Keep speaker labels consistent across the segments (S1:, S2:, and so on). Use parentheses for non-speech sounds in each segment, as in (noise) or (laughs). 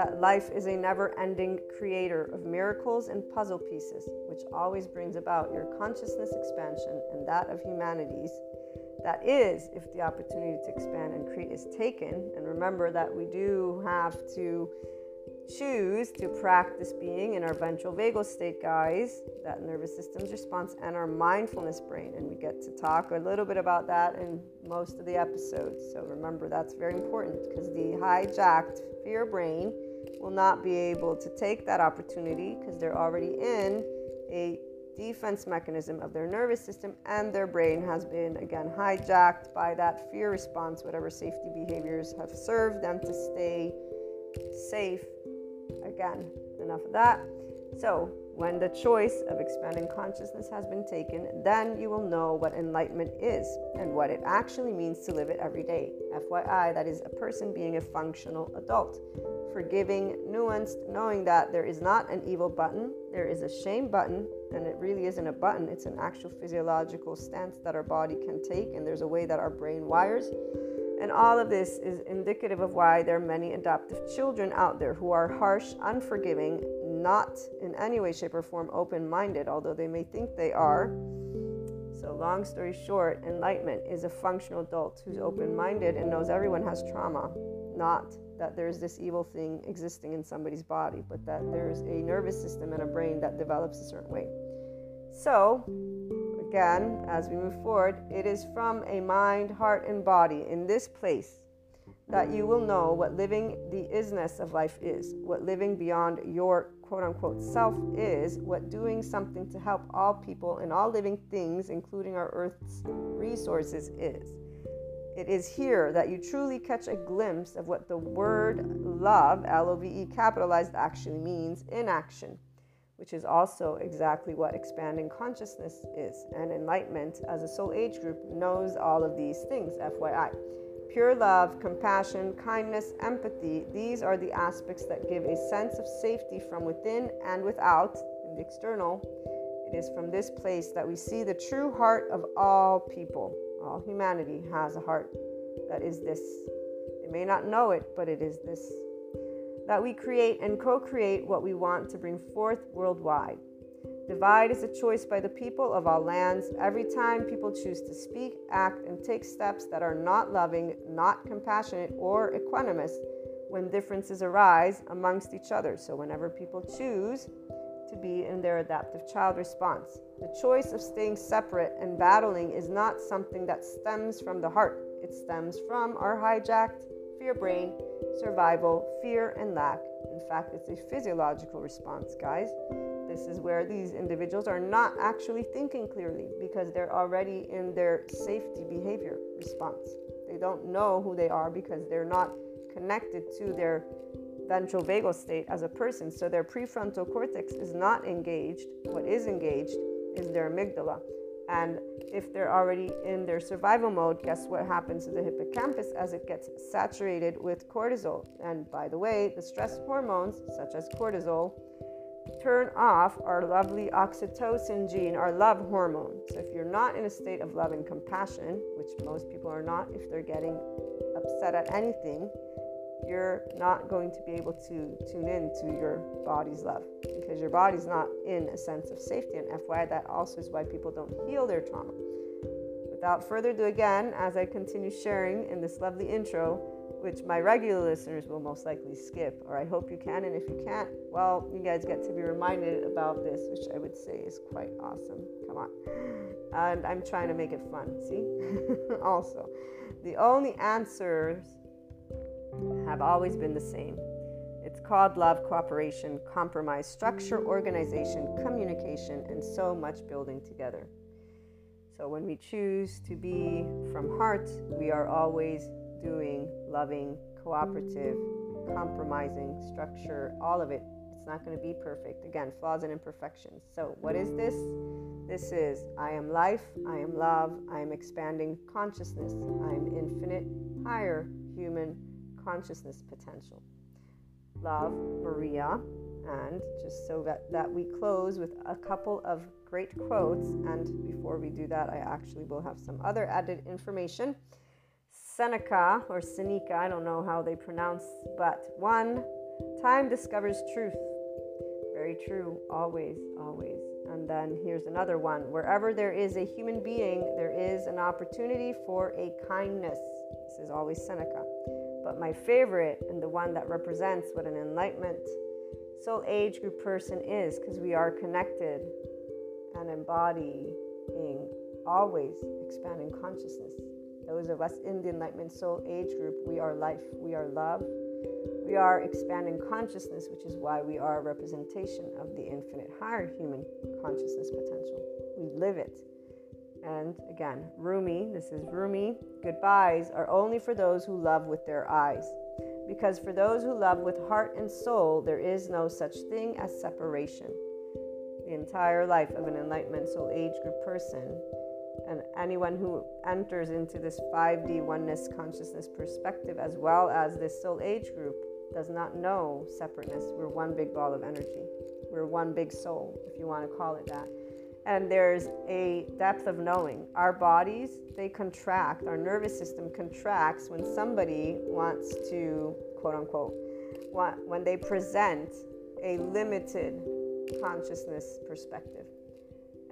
S1: that life is a never ending creator of miracles and puzzle pieces, which always brings about your consciousness expansion and that of humanity's that is if the opportunity to expand and create is taken. And remember that we do have to choose to practice being in our ventral vagal state, guys, that nervous system's response, and our mindfulness brain. And we get to talk a little bit about that in most of the episodes. So remember, that's very important because the hijacked fear brain will not be able to take that opportunity because they're already in a defense mechanism of their nervous system and their brain has been again hijacked by that fear response whatever safety behaviors have served them to stay safe. Again enough of that. So when the choice of expanding consciousness has been taken, then you will know what enlightenment is and what it actually means to live it every day. FYI, that is a person being a functional adult. Forgiving, nuanced, knowing that there is not an evil button, there is a shame button, and it really isn't a button, it's an actual physiological stance that our body can take, and there's a way that our brain wires. And all of this is indicative of why there are many adoptive children out there who are harsh, unforgiving, not in any way, shape, or form open minded, although they may think they are. So, long story short, enlightenment is a functional adult who's open minded and knows everyone has trauma, not that there's this evil thing existing in somebody's body, but that there's a nervous system and a brain that develops a certain way. So, again, as we move forward, it is from a mind, heart, and body in this place that you will know what living the isness of life is, what living beyond your quote unquote self is, what doing something to help all people and all living things, including our Earth's resources, is. It is here that you truly catch a glimpse of what the word love, L O V E capitalized, actually means in action, which is also exactly what expanding consciousness is. And enlightenment, as a soul age group, knows all of these things, FYI. Pure love, compassion, kindness, empathy, these are the aspects that give a sense of safety from within and without, in the external. It is from this place that we see the true heart of all people. All humanity has a heart that is this. They may not know it, but it is this. That we create and co create what we want to bring forth worldwide. Divide is a choice by the people of all lands. Every time people choose to speak, act, and take steps that are not loving, not compassionate, or equanimous when differences arise amongst each other. So, whenever people choose to be in their adaptive child response, the choice of staying separate and battling is not something that stems from the heart, it stems from our hijacked fear brain, survival, fear, and lack. In fact, it's a physiological response, guys. This is where these individuals are not actually thinking clearly because they're already in their safety behavior response. They don't know who they are because they're not connected to their ventral vagal state as a person. So their prefrontal cortex is not engaged. What is engaged is their amygdala. And if they're already in their survival mode, guess what happens to the hippocampus as it gets saturated with cortisol? And by the way, the stress hormones, such as cortisol, turn off our lovely oxytocin gene, our love hormone. So if you're not in a state of love and compassion, which most people are not if they're getting upset at anything, you're not going to be able to tune in to your body's love because your body's not in a sense of safety. And FYI, that also is why people don't heal their trauma. Without further ado, again, as I continue sharing in this lovely intro, which my regular listeners will most likely skip, or I hope you can. And if you can't, well, you guys get to be reminded about this, which I would say is quite awesome. Come on. And I'm trying to make it fun, see? (laughs) also, the only answers have always been the same. It's called love, cooperation, compromise, structure, organization, communication, and so much building together. So when we choose to be from heart, we are always doing, loving, cooperative, compromising, structure, all of it. It's not going to be perfect. Again, flaws and imperfections. So, what is this? This is I am life, I am love, I am expanding consciousness, I am infinite, higher human consciousness potential. Love, Maria. And just so that, that we close with a couple of great quotes. And before we do that, I actually will have some other added information. Seneca or Seneca, I don't know how they pronounce, but one, time discovers truth. Very true, always, always. And then here's another one wherever there is a human being, there is an opportunity for a kindness. This is always Seneca. But my favorite and the one that represents what an enlightenment soul age group person is, because we are connected and embodying always expanding consciousness those of us in the Enlightenment Soul Age group, we are life, we are love, we are expanding consciousness, which is why we are a representation of the infinite higher human consciousness potential. We live it. And again, Rumi, this is Rumi, goodbyes are only for those who love with their eyes. Because for those who love with heart and soul, there is no such thing as separation. The entire life of an Enlightenment Soul Age group person and anyone who enters into this 5D oneness consciousness perspective, as well as this soul age group, does not know separateness. We're one big ball of energy. We're one big soul, if you want to call it that. And there's a depth of knowing. Our bodies, they contract, our nervous system contracts when somebody wants to, quote unquote, when they present a limited consciousness perspective.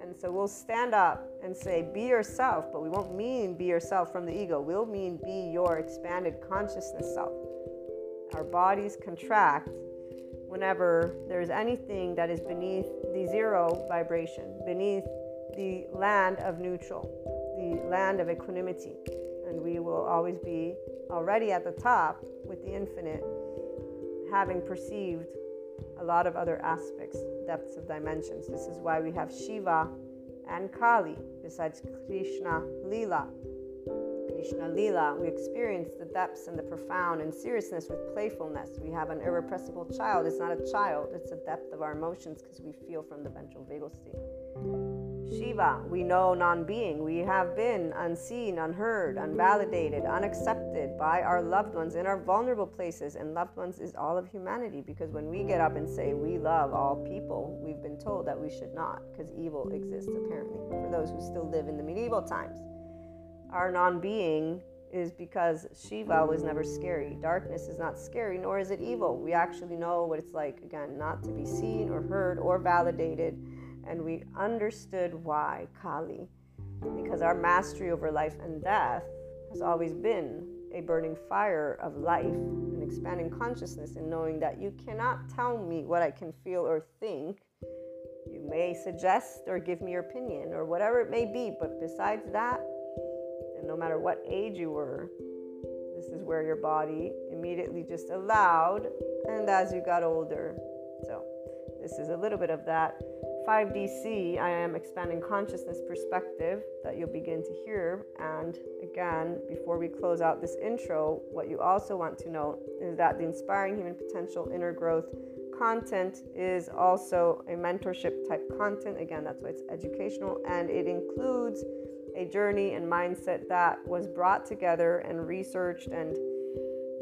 S1: And so we'll stand up and say, be yourself, but we won't mean be yourself from the ego. We'll mean be your expanded consciousness self. Our bodies contract whenever there's anything that is beneath the zero vibration, beneath the land of neutral, the land of equanimity. And we will always be already at the top with the infinite, having perceived a lot of other aspects, depths of dimensions. This is why we have Shiva and Kali, besides Krishna Lila. Krishna Lila, we experience the depths and the profound and seriousness with playfulness. We have an irrepressible child. It's not a child, it's the depth of our emotions because we feel from the ventral vagal state. Shiva, we know non being. We have been unseen, unheard, unvalidated, unaccepted by our loved ones in our vulnerable places. And loved ones is all of humanity because when we get up and say we love all people, we've been told that we should not because evil exists apparently for those who still live in the medieval times. Our non being is because Shiva was never scary. Darkness is not scary, nor is it evil. We actually know what it's like, again, not to be seen or heard or validated and we understood why Kali, because our mastery over life and death has always been a burning fire of life, and expanding consciousness, and knowing that you cannot tell me what I can feel or think. You may suggest or give me your opinion or whatever it may be, but besides that, and no matter what age you were, this is where your body immediately just allowed, and as you got older. So, this is a little bit of that 5DC, I am expanding consciousness perspective that you'll begin to hear. And again, before we close out this intro, what you also want to note is that the Inspiring Human Potential Inner Growth content is also a mentorship type content. Again, that's why it's educational and it includes a journey and mindset that was brought together and researched and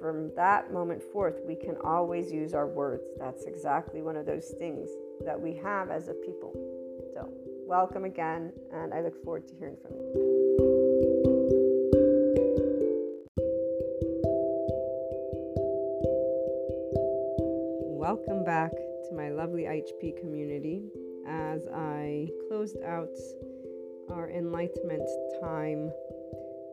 S1: from that moment forth, we can always use our words. That's exactly one of those things that we have as a people. So, welcome again, and I look forward to hearing from you. Welcome back to my lovely IHP community as I closed out our Enlightenment Time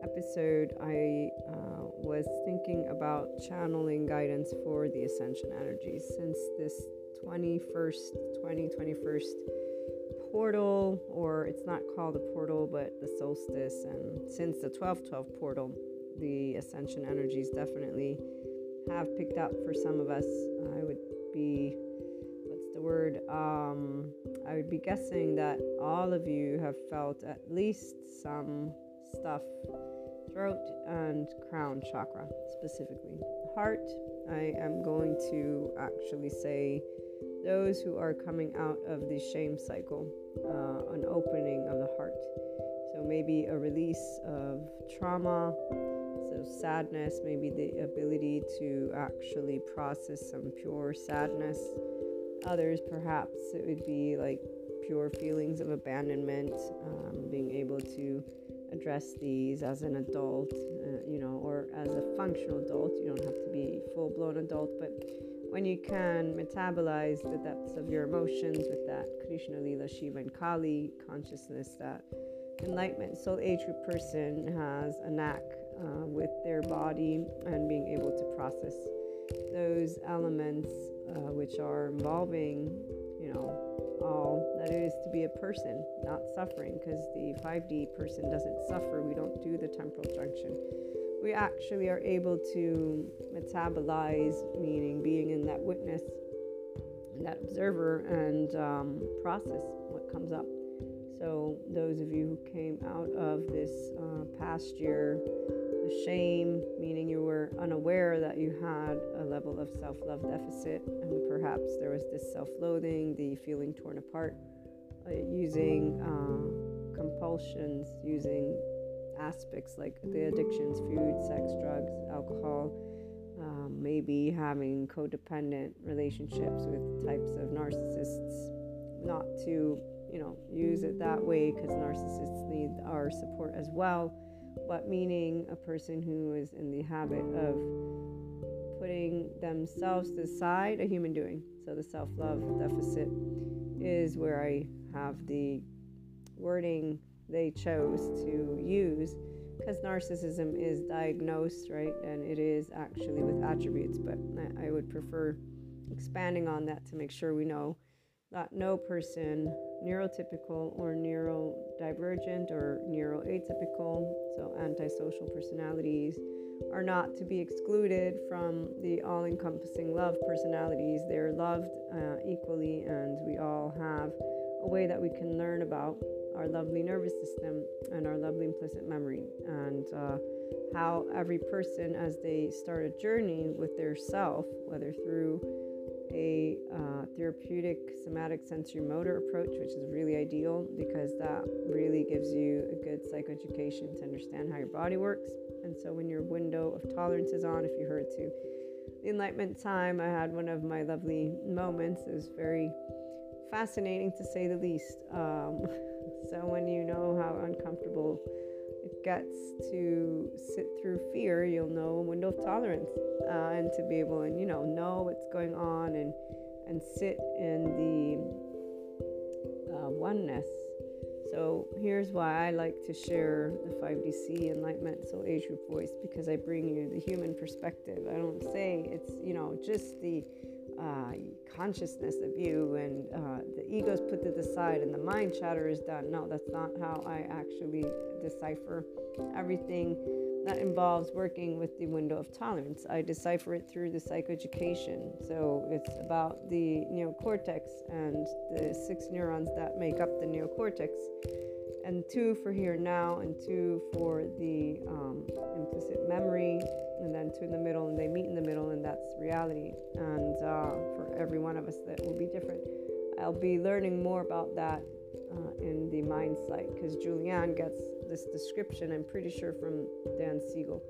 S1: episode. I uh, was thinking about channeling guidance for the Ascension energies since this 21st, 2021st portal, or it's not called a portal, but the solstice, and since the 1212 portal, the Ascension energies definitely have picked up for some of us. I would be, what's the word? Um, I would be guessing that all of you have felt at least some stuff, throat and crown chakra specifically. Heart, I am going to actually say those who are coming out of the shame cycle, uh, an opening of the heart. So maybe a release of trauma, so sadness, maybe the ability to actually process some pure sadness. Others, perhaps, it would be like pure feelings of abandonment, um, being able to address these as an adult, uh, you know, or as a functional adult. You don't have to be full blown adult, but when you can metabolize the depths of your emotions with that Krishna, Lila, Shiva, and Kali consciousness, that enlightenment soul age person has a knack uh, with their body and being able to process those elements uh, which are involving, it is to be a person, not suffering, because the 5D person doesn't suffer. We don't do the temporal junction. We actually are able to metabolize, meaning being in that witness, that observer, and um, process what comes up. So, those of you who came out of this uh, past year the shame, meaning you were unaware that you had a level of self love deficit, and perhaps there was this self loathing, the feeling torn apart, using uh, compulsions, using aspects like the addictions food, sex, drugs, alcohol. Um, maybe having codependent relationships with types of narcissists, not to you know use it that way because narcissists need our support as well but meaning a person who is in the habit of putting themselves to the side, a human doing. So the self love deficit is where I have the wording they chose to use because narcissism is diagnosed, right? And it is actually with attributes, but I would prefer expanding on that to make sure we know that no person neurotypical or neurodivergent or neuroatypical, so antisocial personalities, are not to be excluded from the all encompassing love personalities. They're loved uh, equally, and we all have a way that we can learn about our lovely nervous system and our lovely implicit memory, and uh, how every person, as they start a journey with their self, whether through a uh, therapeutic somatic sensory motor approach, which is really ideal because that really gives you a good psychoeducation to understand how your body works. And so, when your window of tolerance is on, if you heard to the enlightenment time, I had one of my lovely moments. It was very fascinating to say the least. Um, (laughs) so, when you know how uncomfortable it gets to sit through fear, you'll know a window of tolerance uh, and to be able and you know know what's going on and and sit in the uh, oneness. So here's why I like to share the 5DC Enlightenment Soul Age Group voice because I bring you the human perspective. I don't say it's you know just the uh, consciousness of you and uh, the ego's put to the side and the mind chatter is done. No, that's not how I actually decipher everything that involves working with the window of tolerance. I decipher it through the psychoeducation. So it's about the neocortex and the six neurons that make up the neocortex, and two for here now, and two for the um, implicit memory, and then two in the middle, and they meet in the middle, and that's reality. And uh, for every one of us, that will be different. I'll be learning more about that uh, in the mind site because Julianne gets this description, I'm pretty sure from Dan Siegel.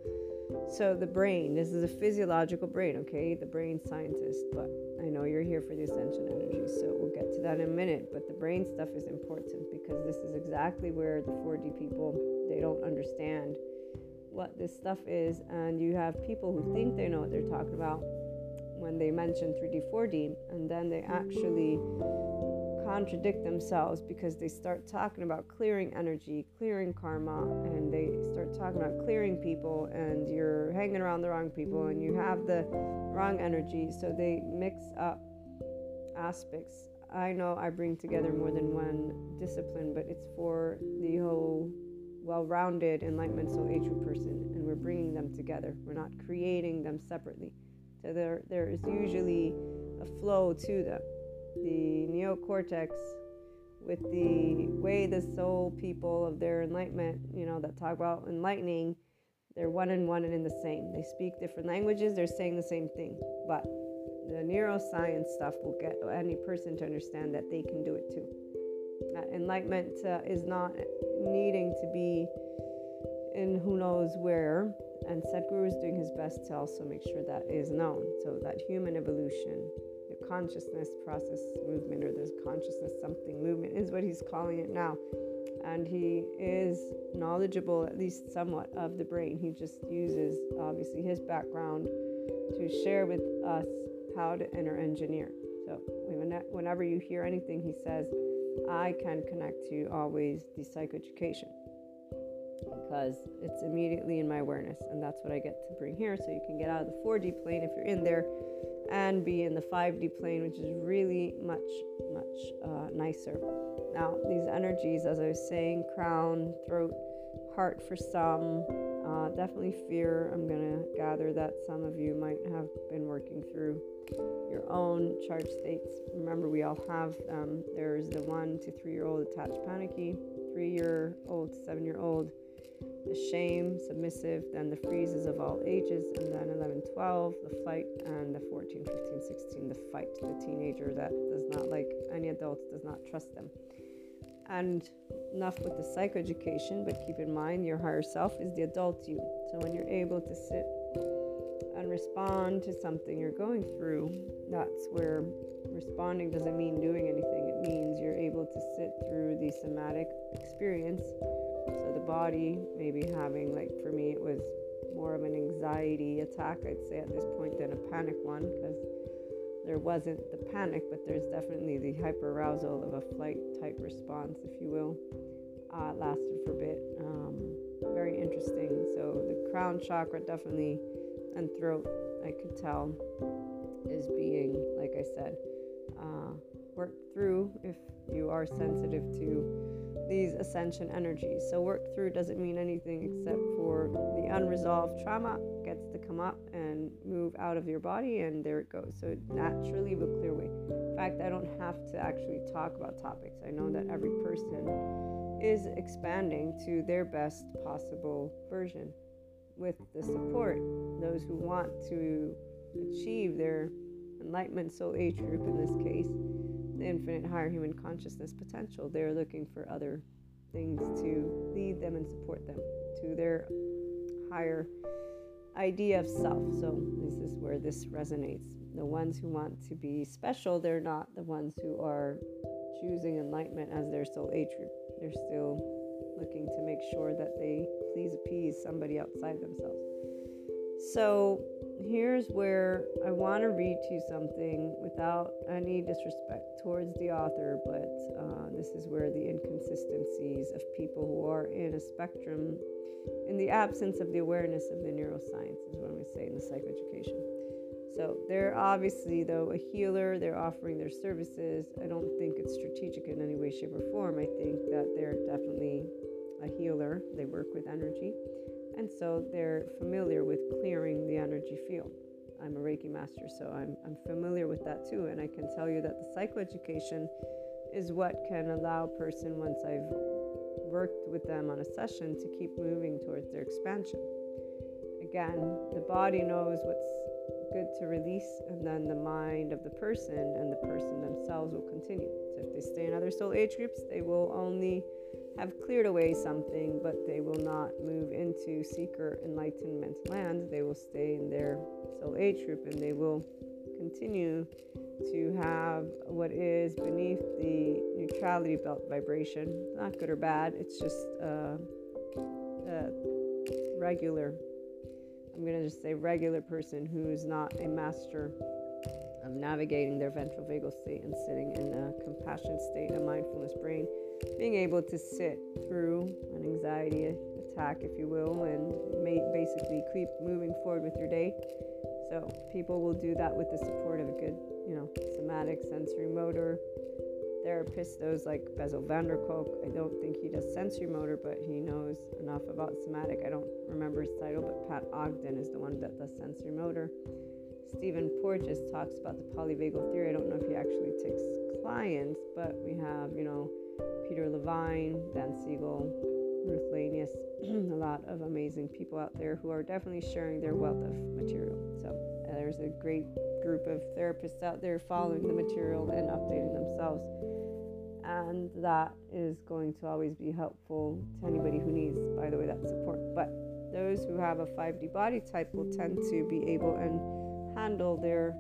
S1: So, the brain, this is a physiological brain, okay? The brain scientist, but I know you're here for the ascension energy, so we'll get to that in a minute. But the brain stuff is important because this is exactly where the 4D people they don't understand what this stuff is, and you have people who think they know what they're talking about, when they mention 3D, 4D, and then they actually contradict themselves because they start talking about clearing energy, clearing karma, and they start talking about clearing people, and you're hanging around the wrong people, and you have the wrong energy. So they mix up aspects. I know I bring together more than one discipline, but it's for the whole well rounded enlightenment soul age person, and we're bringing them together. We're not creating them separately. So there, there is usually a flow to them the neocortex with the way the soul people of their enlightenment, you know, that talk about enlightening, they're one and one and in the same. They speak different languages, they're saying the same thing. But the neuroscience stuff will get any person to understand that they can do it too. Uh, enlightenment uh, is not needing to be in who knows where, and Sadhguru is doing his best to also make sure that is known. So that human evolution the consciousness process movement or this consciousness something movement is what he's calling it now. And he is knowledgeable, at least somewhat, of the brain. He just uses, obviously, his background to share with us how to inner engineer. So, whenever you hear anything he says, I can connect to always the psychoeducation because it's immediately in my awareness, and that's what I get to bring here. So, you can get out of the 4D plane if you're in there and be in the 5D plane, which is really much, much uh, nicer. Now, these energies, as I was saying, crown, throat, heart for some, uh, definitely fear. I'm going to gather that some of you might have been working through your own charge states. Remember, we all have them. There's the one to three year old attached panicky, three year old, seven year old the shame, submissive, then the freezes of all ages, and then 11, 12, the fight, and the 14, 15, 16, the fight, the teenager that does not like any adult, does not trust them. And enough with the psychoeducation, but keep in mind your higher self is the adult you. So when you're able to sit and respond to something you're going through, that's where responding doesn't mean doing anything. It means you're able to sit through the somatic experience so the body maybe having, like for me, it was more of an anxiety attack, I'd say at this point, than a panic one because there wasn't the panic, but there's definitely the hyperarousal of a flight type response, if you will. Uh, lasted for a bit. Um, very interesting. So the crown chakra definitely and throat, I could tell, is being, like I said, uh, worked through if you are sensitive to these ascension energies. So, work through doesn't mean anything except for the unresolved trauma gets to come up move out of your body, and there it goes. So, naturally will clear away. In fact, I don't have to actually talk about topics. I know that every person is expanding to their best possible version with the support, those who want to achieve their enlightenment soul age group in this case the infinite higher human consciousness potential. They're looking for other things to lead them and support them to their higher idea of self. So, this is where this resonates. The ones who want to be special, they're not the ones who are choosing enlightenment as their age group. They're still looking to make sure that they please appease somebody outside themselves. So, here's where I want to read to you something without any disrespect towards the author, but uh, this is where the inconsistencies of people who are in a spectrum, in the absence of the awareness of the neuroscience, is what I'm going to say in the psychoeducation. So they're obviously, though, a healer. They're offering their services. I don't think it's strategic in any way, shape, or form. I think that they're definitely a healer. They work with energy and so they're familiar with clearing the energy field. I'm a Reiki master, so I'm, I'm familiar with that too. And I can tell you that the psychoeducation is what can allow a person, once I've worked with them on a session, to keep moving towards their expansion. Again, the body knows what's good to release, and then the mind of the person and the person themselves will continue. So if they stay in other soul age groups, they will only have cleared away something, but they will not move into seeker enlightenment land. They will stay in their soul age group and they will continue to have what is beneath the neutrality belt vibration. Not good or bad, it's just a, a regular, I'm going to just say regular person who is not a master of navigating their ventral vagal state and sitting in a compassion state, a mindfulness brain, being able to sit through an anxiety attack, if you will, and basically keep moving forward with your day. So people will do that with the support of a good, you know, somatic sensory motor therapist, those like Bessel van der Kolk. I don't think he does sensory motor, but he knows enough about somatic. I don't remember his title, but Pat Ogden is the one that does sensory motor. Stephen Porges talks about the polyvagal theory. I don't know if he actually takes clients, but we have, you know, Peter Levine, Dan Siegel, Ruth Lanius, (clears throat) a lot of amazing people out there who are definitely sharing their wealth of material. So uh, there's a great group of therapists out there following the material and updating themselves. And that is going to always be helpful to anybody who needs, by the way, that support. But those who have a 5D body type will tend to be able and handle their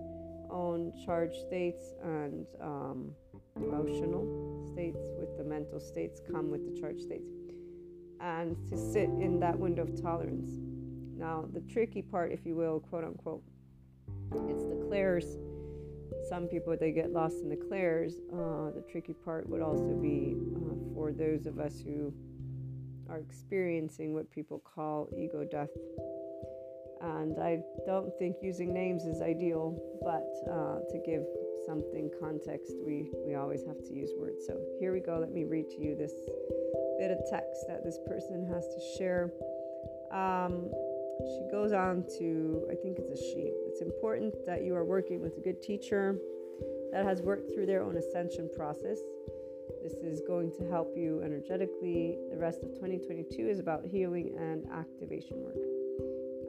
S1: own charge states and um, emotional states with the mental states come with the charged states and to sit in that window of tolerance. Now, the tricky part, if you will, quote unquote, it's the clairs. Some people they get lost in the clairs. Uh, the tricky part would also be uh, for those of us who are experiencing what people call ego death. And I don't think using names is ideal, but uh, to give something context, we, we always have to use words. So here we go. Let me read to you this bit of text that this person has to share. Um, she goes on to, I think it's a she. It's important that you are working with a good teacher that has worked through their own ascension process. This is going to help you energetically. The rest of 2022 is about healing and activation work.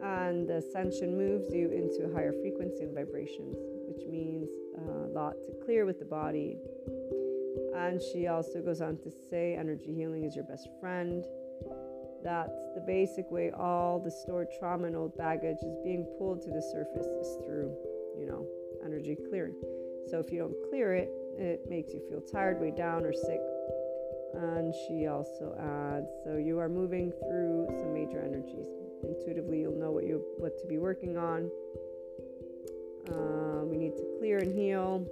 S1: And the ascension moves you into higher frequency and vibrations, which means a lot to clear with the body. And she also goes on to say energy healing is your best friend. That's the basic way all the stored trauma and old baggage is being pulled to the surface is through, you know, energy clearing. So if you don't clear it, it makes you feel tired, weighed down, or sick. And she also adds, so you are moving through some major energies. Intuitively, you'll know what you what to be working on. Uh, we need to clear and heal.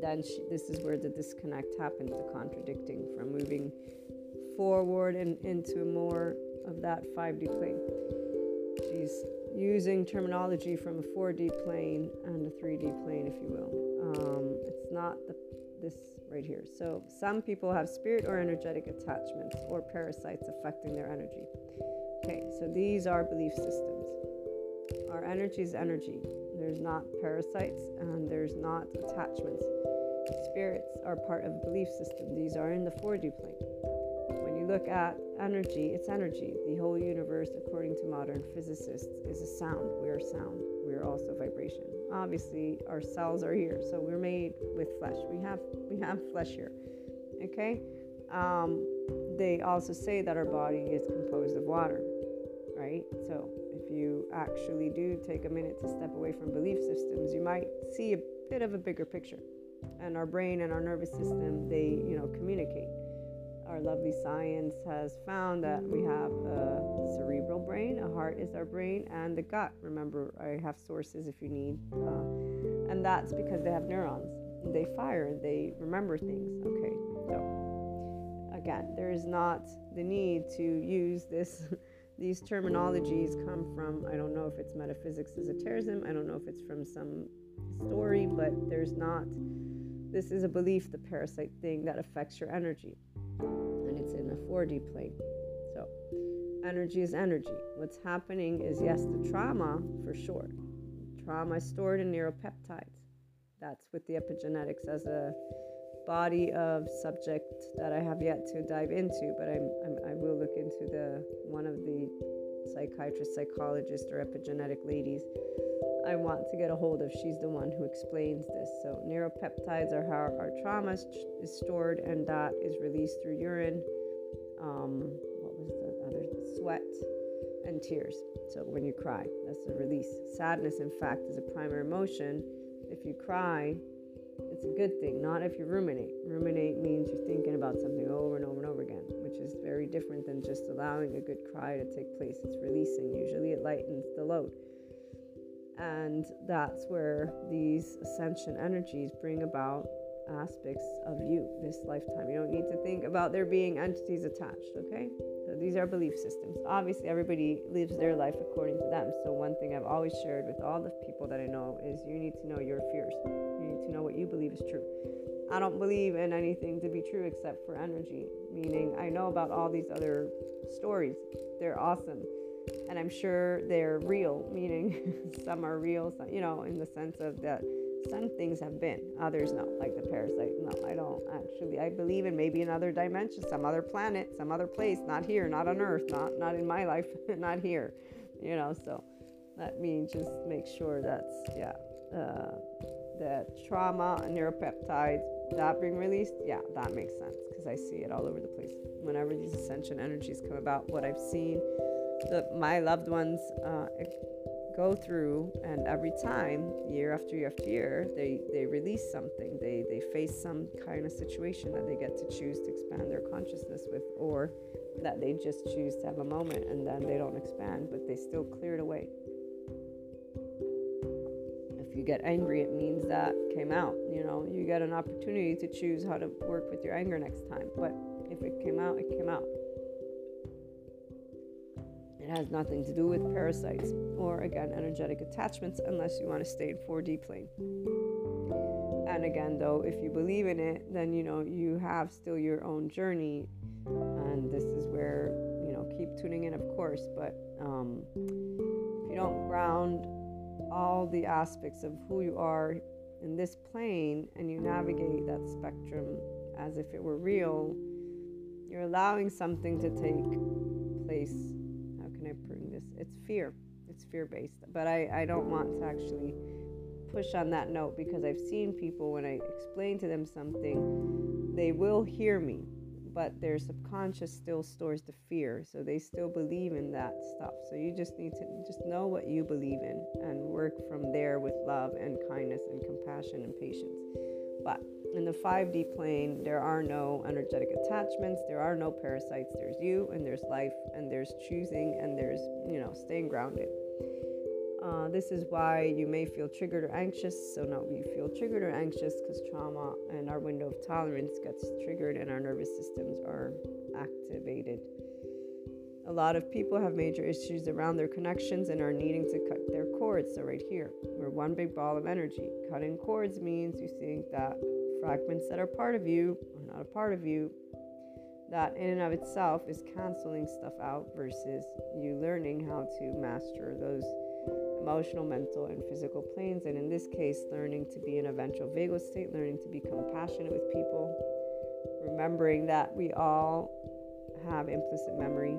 S1: Then she, this is where the disconnect happens, the contradicting from moving forward and into more of that 5D plane. She's using terminology from a 4D plane and a 3D plane, if you will. Um, it's not the, this right here. So, some people have spirit or energetic attachments or parasites affecting their energy. Okay, so these are belief systems. Our energy is energy. There's not parasites and there's not attachments. Spirits are part of a belief system. These are in the 4D plane When you look at energy, it's energy. The whole universe, according to modern physicists, is a sound. We're sound. We're also vibration. Obviously, our cells are here, so we're made with flesh. We have we have flesh here. Okay. Um, they also say that our body is composed of water, right? So if you actually do take a minute to step away from belief systems, you might see a bit of a bigger picture. And our brain and our nervous system, they you know communicate our lovely science has found that we have a cerebral brain, a heart is our brain, and the gut. Remember, I have sources if you need. Uh, and that's because they have neurons. They fire, they remember things. Okay, so again, there is not the need to use this. (laughs) These terminologies come from, I don't know if it's metaphysics esotericism, I don't know if it's from some story, but there's not, this is a belief, the parasite thing that affects your energy and it's in a 4D plane. So, energy is energy. What's happening is, yes, the trauma for sure. Trauma is stored in neuropeptides. That's with the epigenetics as a body of subject that I have yet to dive into, but I'm, I'm, i will look into the one of the psychiatrist, psychologist, or epigenetic ladies I want to get a hold of. She's the one who explains this. So, neuropeptides are how our trauma is stored, and that is released through urine. Um, what was the other? Sweat and tears. So, when you cry, that's a release. Sadness, in fact, is a primary emotion. If you cry, it's a good thing, not if you ruminate. Ruminate means you're thinking about something over and over and over again, which is very different than just allowing a good cry to take place. It's releasing. Usually, it lightens the load And that's where these ascension energies bring about aspects of you this lifetime. You don't need to think about there being entities attached, okay? So these are belief systems. Obviously, everybody lives their life according to them. So, one thing I've always shared with all the people that I know is you need to know your fears. You need to know what you believe is true. I don't believe in anything to be true except for energy, meaning I know about all these other stories. They're awesome. And I'm sure they're real, meaning (laughs) some are real, you know, in the sense of that some things have been, others no, like the parasite. No, I don't actually. I believe in maybe another dimension, some other planet, some other place, not here, not on Earth, not not in my life, (laughs) not here. You know, so let me just make sure that's yeah. Uh, trauma and neuropeptides that being released, yeah, that makes sense because I see it all over the place. Whenever these ascension energies come about, what I've seen, the, my loved ones uh, go through, and every time, year after year after year, they, they release something. They, they face some kind of situation that they get to choose to expand their consciousness with, or that they just choose to have a moment and then they don't expand, but they still clear it away If you get angry, it means that came out. You know, you get an opportunity to choose how to work with your anger next time. But if it came out, it came out. It has nothing to do with parasites or, again, energetic attachments unless you want to stay in 4D plane. And again, though, if you believe in it, then you know you have still your own journey. And this is where, you know, keep tuning in, of course. But um, if you don't ground all the aspects of who you are in this plane and you navigate that spectrum as if it were real, you're allowing something to take place. It's fear. It's fear based. But I, I don't want to actually push on that note because I've seen people when I explain to them something, they will hear me but their subconscious still stores the fear so they still believe in that stuff so you just need to just know what you believe in and work from there with love and kindness and compassion and patience but in the 5d plane there are no energetic attachments there are no parasites there's you and there's life and there's choosing and there's you know staying grounded uh, this is why you may feel triggered or anxious. So, now we feel triggered or anxious because trauma and our window of tolerance gets triggered and our nervous systems are activated. A lot of people have major issues around their connections and are needing to cut their cords. So, right here, we're one big ball of energy. Cutting cords means you think that fragments that are part of you are not a part of you. That in and of itself is canceling stuff out versus you learning how to master those emotional, mental, and physical planes. And in this case, learning to be in a ventral vagal state, learning to be compassionate with people, remembering that we all have implicit memory,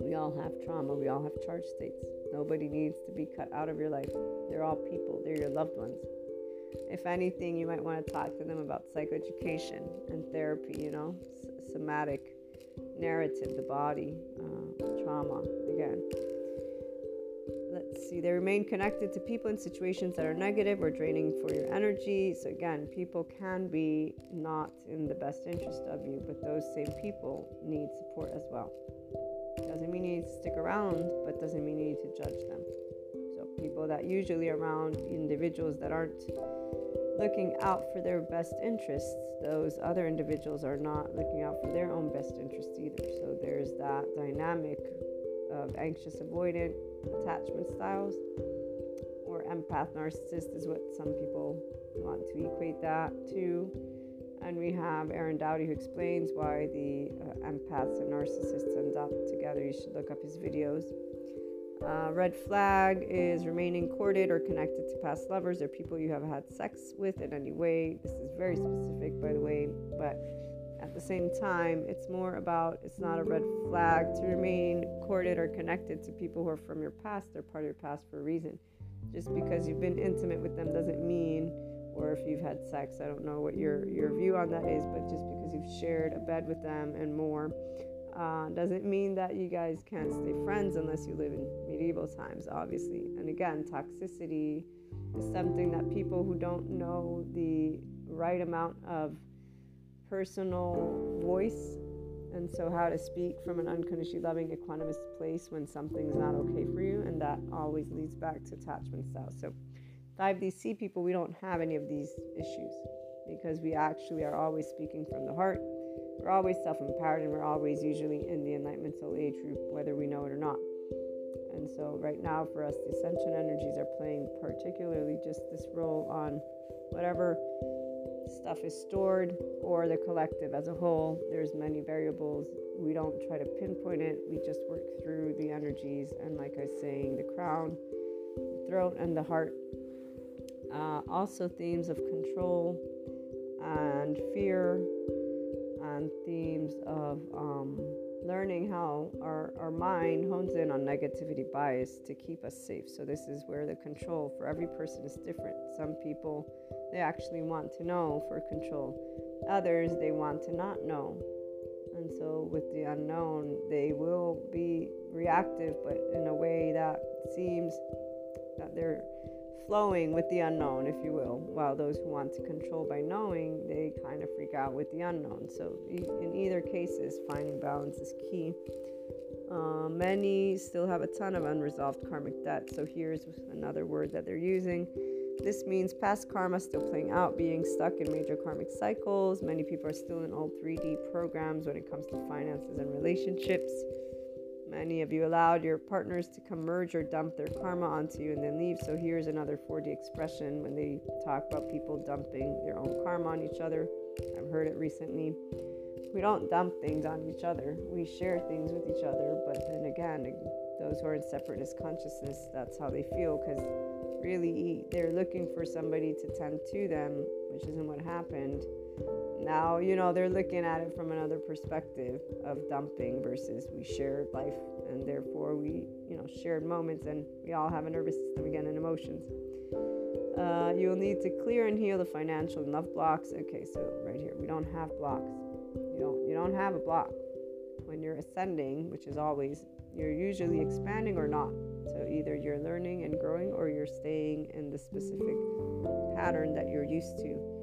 S1: we all have trauma, we all have charge states. Nobody needs to be cut out of your life. They're all people, they're your loved ones. If anything, you might want to talk to them about psychoeducation and therapy, you know, somatic narrative, the body, uh, trauma, again let's see, they remain connected to people in situations that are negative or draining for your energy. So, again, people can be not in the best interest of you, but those same people need support as well. Doesn't mean you need to stick around, but doesn't mean you need to judge them. People that usually around individuals that aren't looking out for their best interests, those other individuals are not looking out for their own best interests either. So, there's that dynamic of anxious avoidant attachment styles or empath narcissist is what some people want to equate that to. And we have Aaron Doughty who explains why the uh, empaths and narcissists end up together. You should look up his videos. Uh, red flag is remaining corded or connected to past lovers or people you have had sex with in any way. This is very specific, by the way, but at the same time, it's more about it's not a red flag to remain corded or connected to people who are from your past. They're part of your past for a reason. Just because you've been intimate with them doesn't mean, or if you've had sex, I don't know what your, your view on that is, but just because you've shared a bed with them and more, uh, doesn't mean that you guys can't stay friends unless you live in medieval times, obviously. And again, toxicity is something that people who don't know the right amount of personal voice And so, how to speak from an unconditionally loving, equanimous place when something's not okay for you. And that always leads back to attachment style. So, 5DC people, we don't have any of these issues because we actually are always speaking from the heart. We're always self empowered and we're always usually in the enlightenment soul age group, whether we know it or not. And so, right now, for us, the ascension energies are playing particularly just this role on whatever stuff is stored or the collective as a whole. There's many variables. We don't try to pinpoint it. We just work through the energies and, like I was saying, the crown, the throat, and the heart. Uh, also, themes of control and fear, and themes of um, learning how our, our mind hones in on negativity bias to keep us safe. So, this is where the control for every person is different. Some people, they actually want to know for control, others, they want to not know. And so, with the unknown, they will be reactive, but in a way that seems that they're flowing with the unknown, if you will, while those who want to control by knowing, they kind of freak out with the unknown. So, in either cases, finding balance is key. Uh, many still have a ton of unresolved karmic debt. So, here's another word that they're using. This means past karma still playing out, being stuck in major karmic cycles. Many people are still in old 3D programs when it comes to finances and relationships. Many of you allowed your partners to come merge or dump their karma onto you and then leave. So here's another 4D expression when they talk about people dumping their own karma on each other. I've heard it recently. We don't dump things on each other. We share things with each other, but then again, those who are in separatist consciousness, that's how they feel because really they're looking for somebody to tend to them, which isn't what happened now you know they're looking at it from another perspective of dumping versus we shared life and therefore we you know shared moments and we all have a nervous system again and emotions. Uh, you'll need to clear and heal the financial and love blocks. Okay so right here we don't have blocks. You don't you don't have a block when you're ascending which is always you're usually expanding or not. So either you're learning and growing or you're staying in the specific pattern that you're used to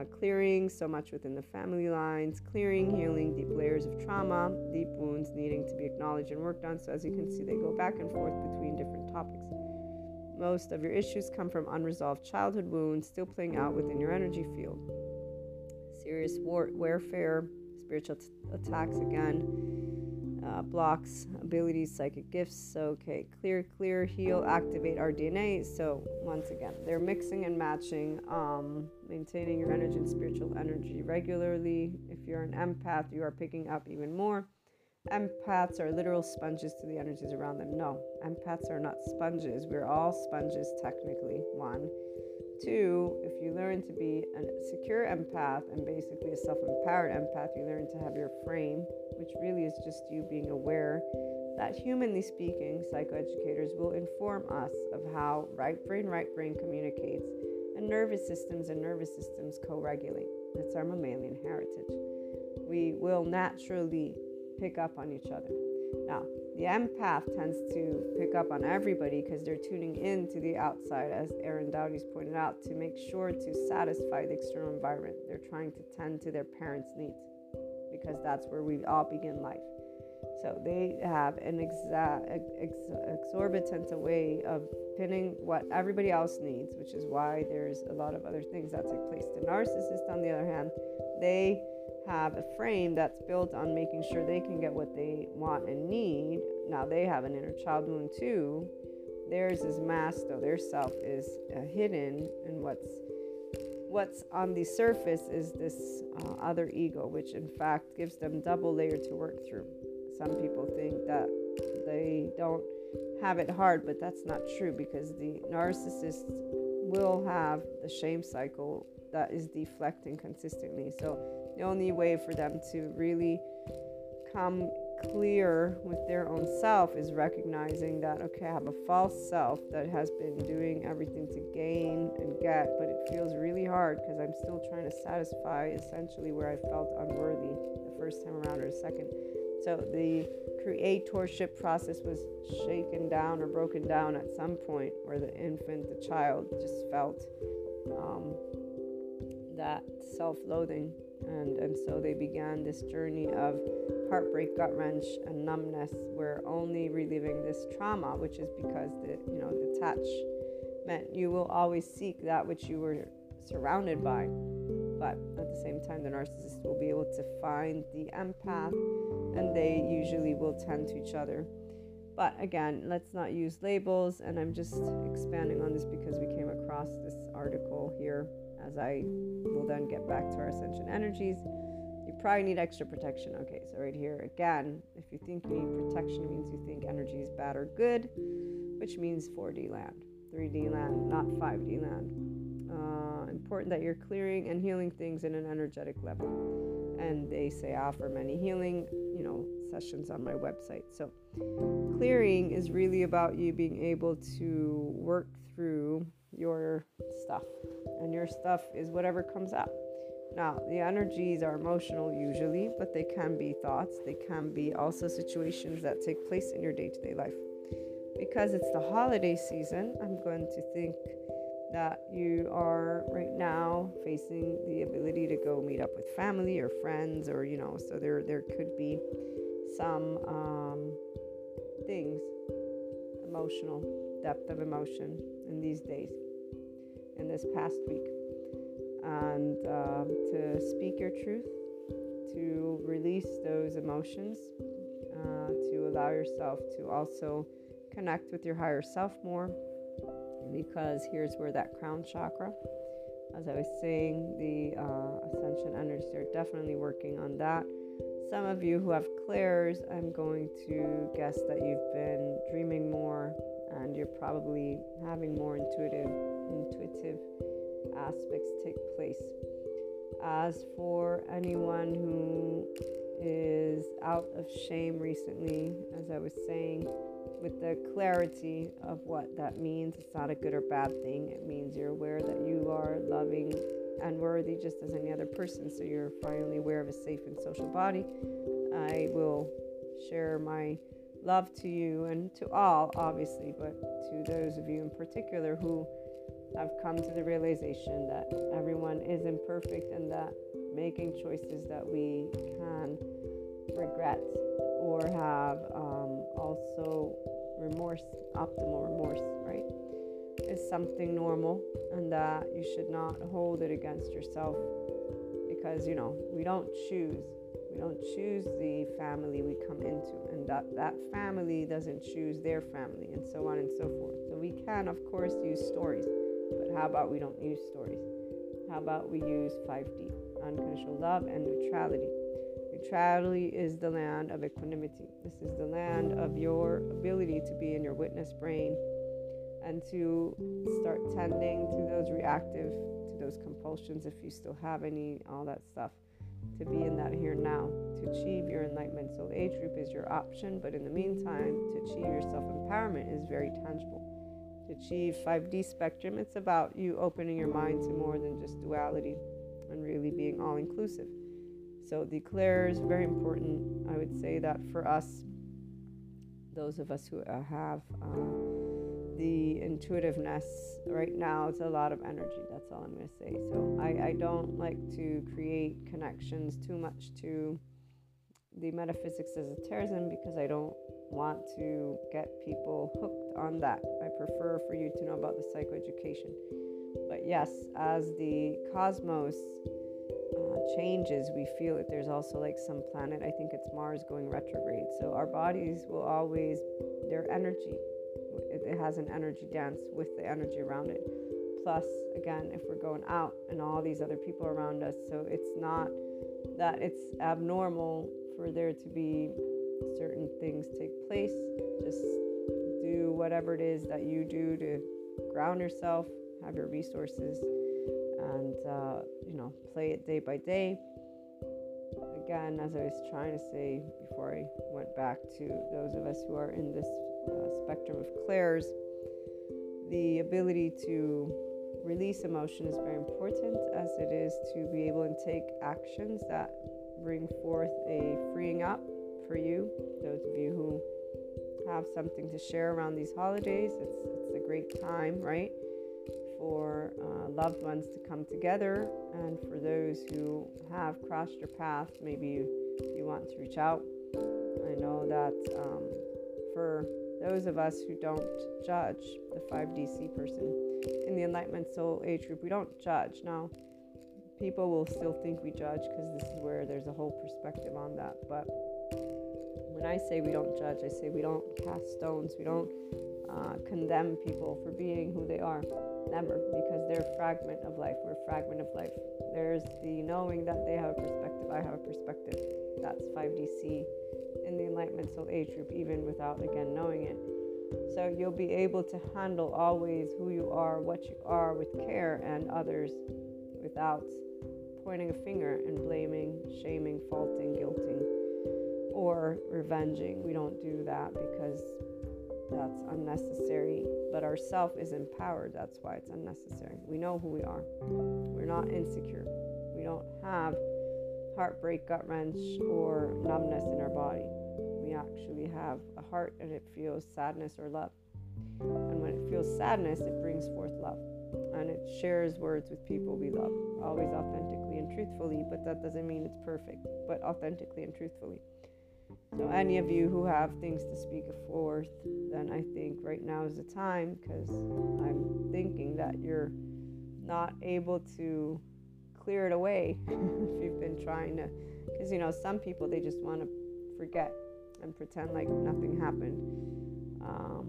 S1: uh, clearing so much within the family lines, clearing, healing deep layers of trauma, deep wounds needing to be acknowledged and worked on. So, as you can see, they go back and forth between different topics. Most of your issues come from unresolved childhood wounds still playing out within your energy field. Serious war- warfare, spiritual t- attacks again, uh, blocks, abilities, psychic gifts. So, okay, clear, clear, heal, activate our DNA. So, once again, they're mixing and matching, um, maintaining your energy and spiritual energy regularly. If you're an empath, you are picking up even more. Empaths are literal sponges to the energies around them. No, empaths are not sponges. We're all sponges, technically. One. Two, if you learn to be a secure empath and basically a self empowered empath, you learn to have your frame, which really is just you being aware that, humanly speaking, psychoeducators will inform us of how right brain, right brain communicates and nervous systems and nervous systems co regulate. That's our mammalian heritage. We will naturally pick up on each other. Now, the empath tends to pick up on everybody because they're tuning in to the outside, as Aaron Doughty's pointed out, to make sure to satisfy the external environment. They're trying to tend to their parents' needs because that's where we all begin life. So they have an exa- ex- exorbitant way of pinning what everybody else needs, which is why there's a lot of other things that take place. The narcissist, on the other hand, they have a frame that's built on making sure they can get what they want and need. Now they have an inner child wound too. Theirs is masked, though their self is uh, hidden, and what's what's on the surface is this uh, other ego, which in fact gives them double layer to work through. Some people think that they don't have it hard, but that's not true because the narcissist will have the shame cycle that is deflecting consistently. So the only way for them to really come clear with their own self is recognizing that okay i have a false self that has been doing everything to gain and get but it feels really hard because i'm still trying to satisfy essentially where i felt unworthy the first time around or the second. So the creatorship process was shaken down or broken down at some point where the infant the child just felt um, that self-loathing and and so they began this journey of heartbreak gut wrench and numbness. Where only reliving this trauma which is because the you know detachment you will always seek that which you were surrounded by. But at the same time the narcissist will be able to find the empath and they usually will tend to each other. But again let's not use labels and i'm just expanding on this because we came across this article here as I will then get back to our ascension energies. You probably need extra protection. Okay, so right here again, if you think you need protection, means you think energy is bad or good, which means 4D land, 3D land, not 5D land. Uh, important that you're clearing and healing things in an energetic level. And they say I offer many healing, you know, sessions on my website. So clearing is really about you being able to work through your stuff and your stuff is whatever comes up. Now, the energies are emotional usually, but they can be thoughts, they can be also situations that take place in your day to day life. Because it's the holiday season, I'm going to think that you are right now facing the ability to go meet up with family or friends, or you know, so there there could be some um, things, emotional depth of emotion in these days in this past week and uh, to speak your truth, to release those emotions, uh, to allow yourself to also connect with your higher self more. Because here's where that crown chakra, as I was saying, the uh, ascension energies are definitely working on that. Some of you who have clairs, I'm going to guess that you've been dreaming more and you're probably having more intuitive intuitive aspects take place. As for anyone who is out of shame recently, as I was saying, with the clarity of what that means, it's not a good or bad thing. It means you're aware that you are loving and worthy just as any other person. So you're finally aware of a safe and social body. I will share my love to you and to all, obviously, but to those of you in particular who have come to the realization that everyone is imperfect and that making choices that we can regret or have um, also remorse, optimal remorse, right, is something normal and that you should not hold it against yourself because, you know, we don't choose. Don't choose the family we come into, and that, that family doesn't choose their family, and so on and so forth. So, we can, of course, use stories but how about we don't use stories? How about we use 5D, unconditional love and neutrality? Neutrality is the land of equanimity. This is the land of your ability to be in your witness brain and to start tending to those reactive, to those compulsions if you still have any, all that stuff. To be in that here now, to achieve your enlightenment. So, age group is your option, but in the meantime, to achieve your self empowerment is very tangible To achieve 5D spectrum, it's about you opening your mind to more than just duality and really being all inclusive. So, declare is very important. I would say that for us, those of us who uh, have uh, the intuitiveness right now, it's a lot of energy. That's all I'm going to say. So, I, I don't like to create connections too much to the metaphysics as a terrorism because I don't want to get people hooked on that. I prefer for you to know about the psychoeducation. But yes, as the cosmos uh, changes, we feel that there's also like some planet, I think it's Mars going retrograde. So our bodies will always, their energy, it has an energy dance with the energy around it. Plus, again, if we're going out and all these other people around us, so it's not that it's abnormal for there to be certain things take place. Just do whatever it is that you do to ground yourself, have your resources, and uh, you know, play it day by day. Again, as I was trying to say before I went back to those of us who are in this spectrum of clairs, the ability to release emotion is very important as it is to be able to take actions that bring forth a freeing up for you. Those of you who have something to share around these holidays, it's, it's a great time, right? for uh, loved ones to come together. And for those who have crossed your path, maybe you, you want to reach out. I know that um, for those of us who don't judge the 5DC person in the Enlightenment Soul Age group, we don't judge. Now, people will still think we judge because this is where there's a whole perspective on that. But when I say we don't judge, I say we don't cast stones, we don't uh, condemn people for being who they are. Never, because they're a fragment of life. We're a fragment of life. There's the knowing that they have a perspective, I have a perspective. That's 5DC in the Enlightenment Soul Age group, even without, again, knowing it. So you'll be able to handle always who you are, what you are with care and others without pointing a finger and blaming, shaming, faulting, guilting, or revenging. We don't do that because that's unnecessary. But our self is empowered. That's why it's unnecessary. We know who we are. We're not insecure. We don't have heartbreak, gut wrench, or numbness in our body. We actually have a heart and it feels sadness or love. And when it feels sadness, it brings forth love. And it shares words with people we love, always authentically and truthfully, but that doesn't mean it's perfect, but authentically and truthfully. So, any of you who have things to speak forth, then I think right now is the time because I'm thinking that you're not able to clear it away (laughs) if you've been trying to. Because, you know, some people they just want to forget and pretend like nothing happened. Um,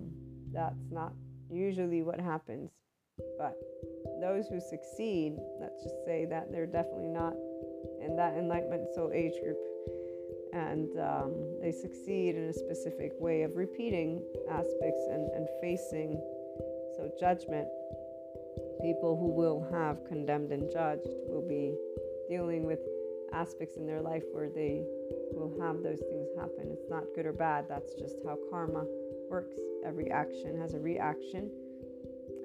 S1: that's not usually what happens. But those who succeed, let's just say that they're definitely not in that enlightenment soul age group and um, they succeed in a specific way of repeating aspects and, and facing so judgment. People who will have condemned and judged will be dealing with aspects in their life where they will have those things happen. It's not good or bad that's just how karma works. Every action has a reaction.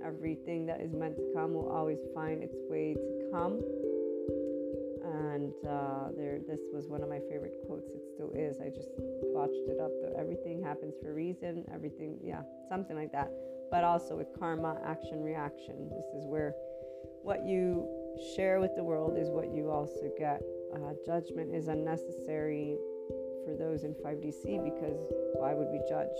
S1: Everything that is meant to come will always find its way to come uh, there this was one of my favorite quotes. It still is. I just botched it up. Everything happens for a reason. Everything yeah something like that. But also with karma action reaction. This is where what you share with the world is what you also get. Uh, judgment is unnecessary for those in 5dc because why would we judge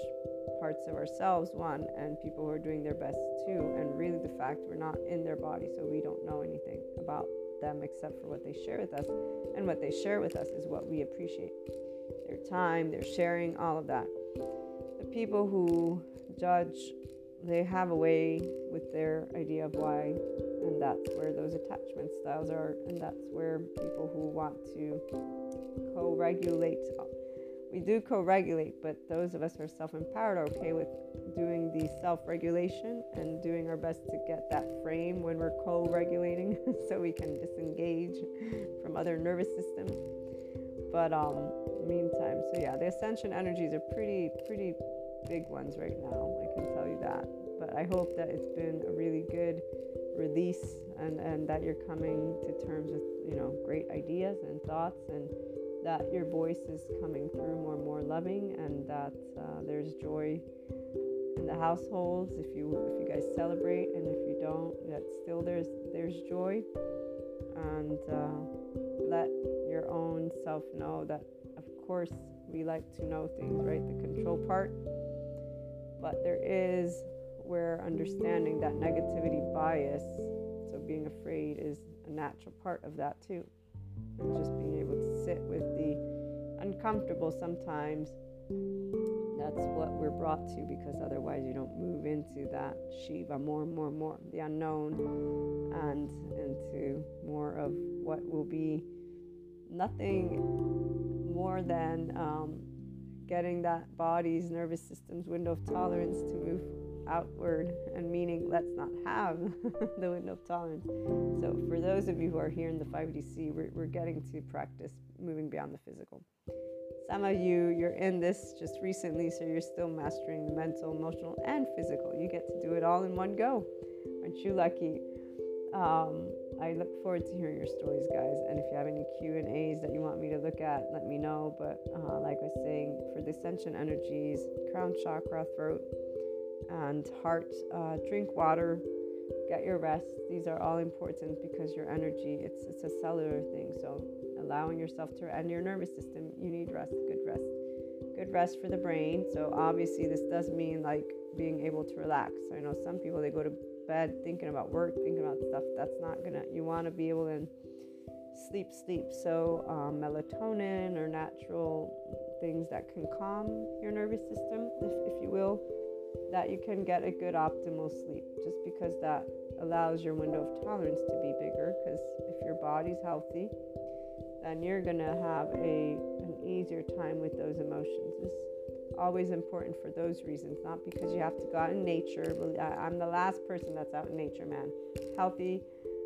S1: parts of ourselves one and people who are doing their best two and really the fact we're not in their body so we don't know anything about them except for what they share with us. And what they share with us is what we appreciate their time, their sharing, all of that. The people who judge, they have a way with their idea of why, and that's where those attachment styles are, and that's where people who want to co regulate we do co-regulate, but those of us who are self-empowered are okay with doing the self-regulation and doing our best to get that frame when we're co-regulating, (laughs) so we can disengage from other nervous systems. But um, meantime, so yeah, the ascension energies are pretty, pretty big ones right now. I can tell you that. But I hope that it's been a really good release and and that you're coming to terms with you know great ideas and thoughts and that your voice is coming through more and more loving and that uh, there's joy in the households. If you if you guys celebrate and if you don't that still there's there's joy. And uh, let your own self know that of course we like to know things right? The control part. But there is where understanding that negativity bias. So being afraid is a natural part of that too. And just being able to sit with uncomfortable sometimes that's what we're brought to because otherwise you don't move into that shiva more and more and more the unknown and into more of what will be nothing more than um, getting that body's nervous system's window of tolerance to move outward and meaning let's not have (laughs) the window of tolerance. So, for those of you who are here in the 5DC, we're, we're getting to practice moving beyond the physical. Some of you, you're in this just recently, so you're still mastering the mental, emotional, and physical. You get to do it all in one go. Aren't you lucky? Um, I look forward to hearing your stories, guys. And if you have any Q and A's that you want me to look at, let me know. But uh, like I was saying, for the ascension energies, crown chakra, throat, and heart. Uh, drink water. Get your rest. These are all important because your energy, it's it's a cellular thing. So allowing yourself to and your nervous system, you need rest, good rest. Good rest for the brain. So obviously this does mean like being able to relax. I know some people they go to bed thinking about work, thinking about stuff. That's not gonna you wanna be able to sleep, sleep. So um, melatonin or natural things that can calm your nervous system, if, if you will that you can get a good optimal sleep just because that allows your window of tolerance to be bigger because if your body's healthy then you're going to have a an easier time with those emotions. It's always important for those reasons not because you have to go out in nature. I'm the last person that's out in nature man. Healthy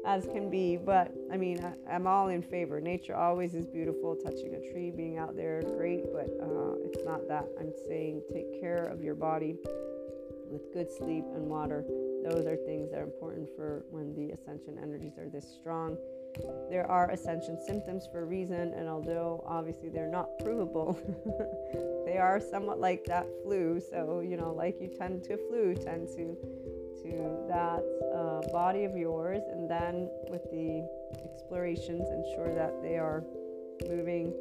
S1: as can be but i mean I, am all in favor. Nature always is beautiful. Touching a tree being out there great but uh, it's not that. I'm saying take care of your body with good sleep and water. Those are things that are important for when the ascension energies are this strong. There are ascension symptoms for a reason, and although obviously they're not provable, (laughs) they are somewhat like that flu. So, you know, like you tend to flu, tend to to that uh, body of yours, and then with the explorations, ensure that they are moving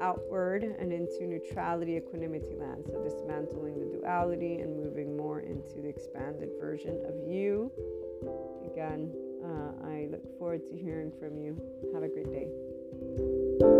S1: outward and into neutrality equanimity land. So dismantling the duality and moving more into the expanded version of you. Again, uh, I look forward to hearing from you. Have a great day.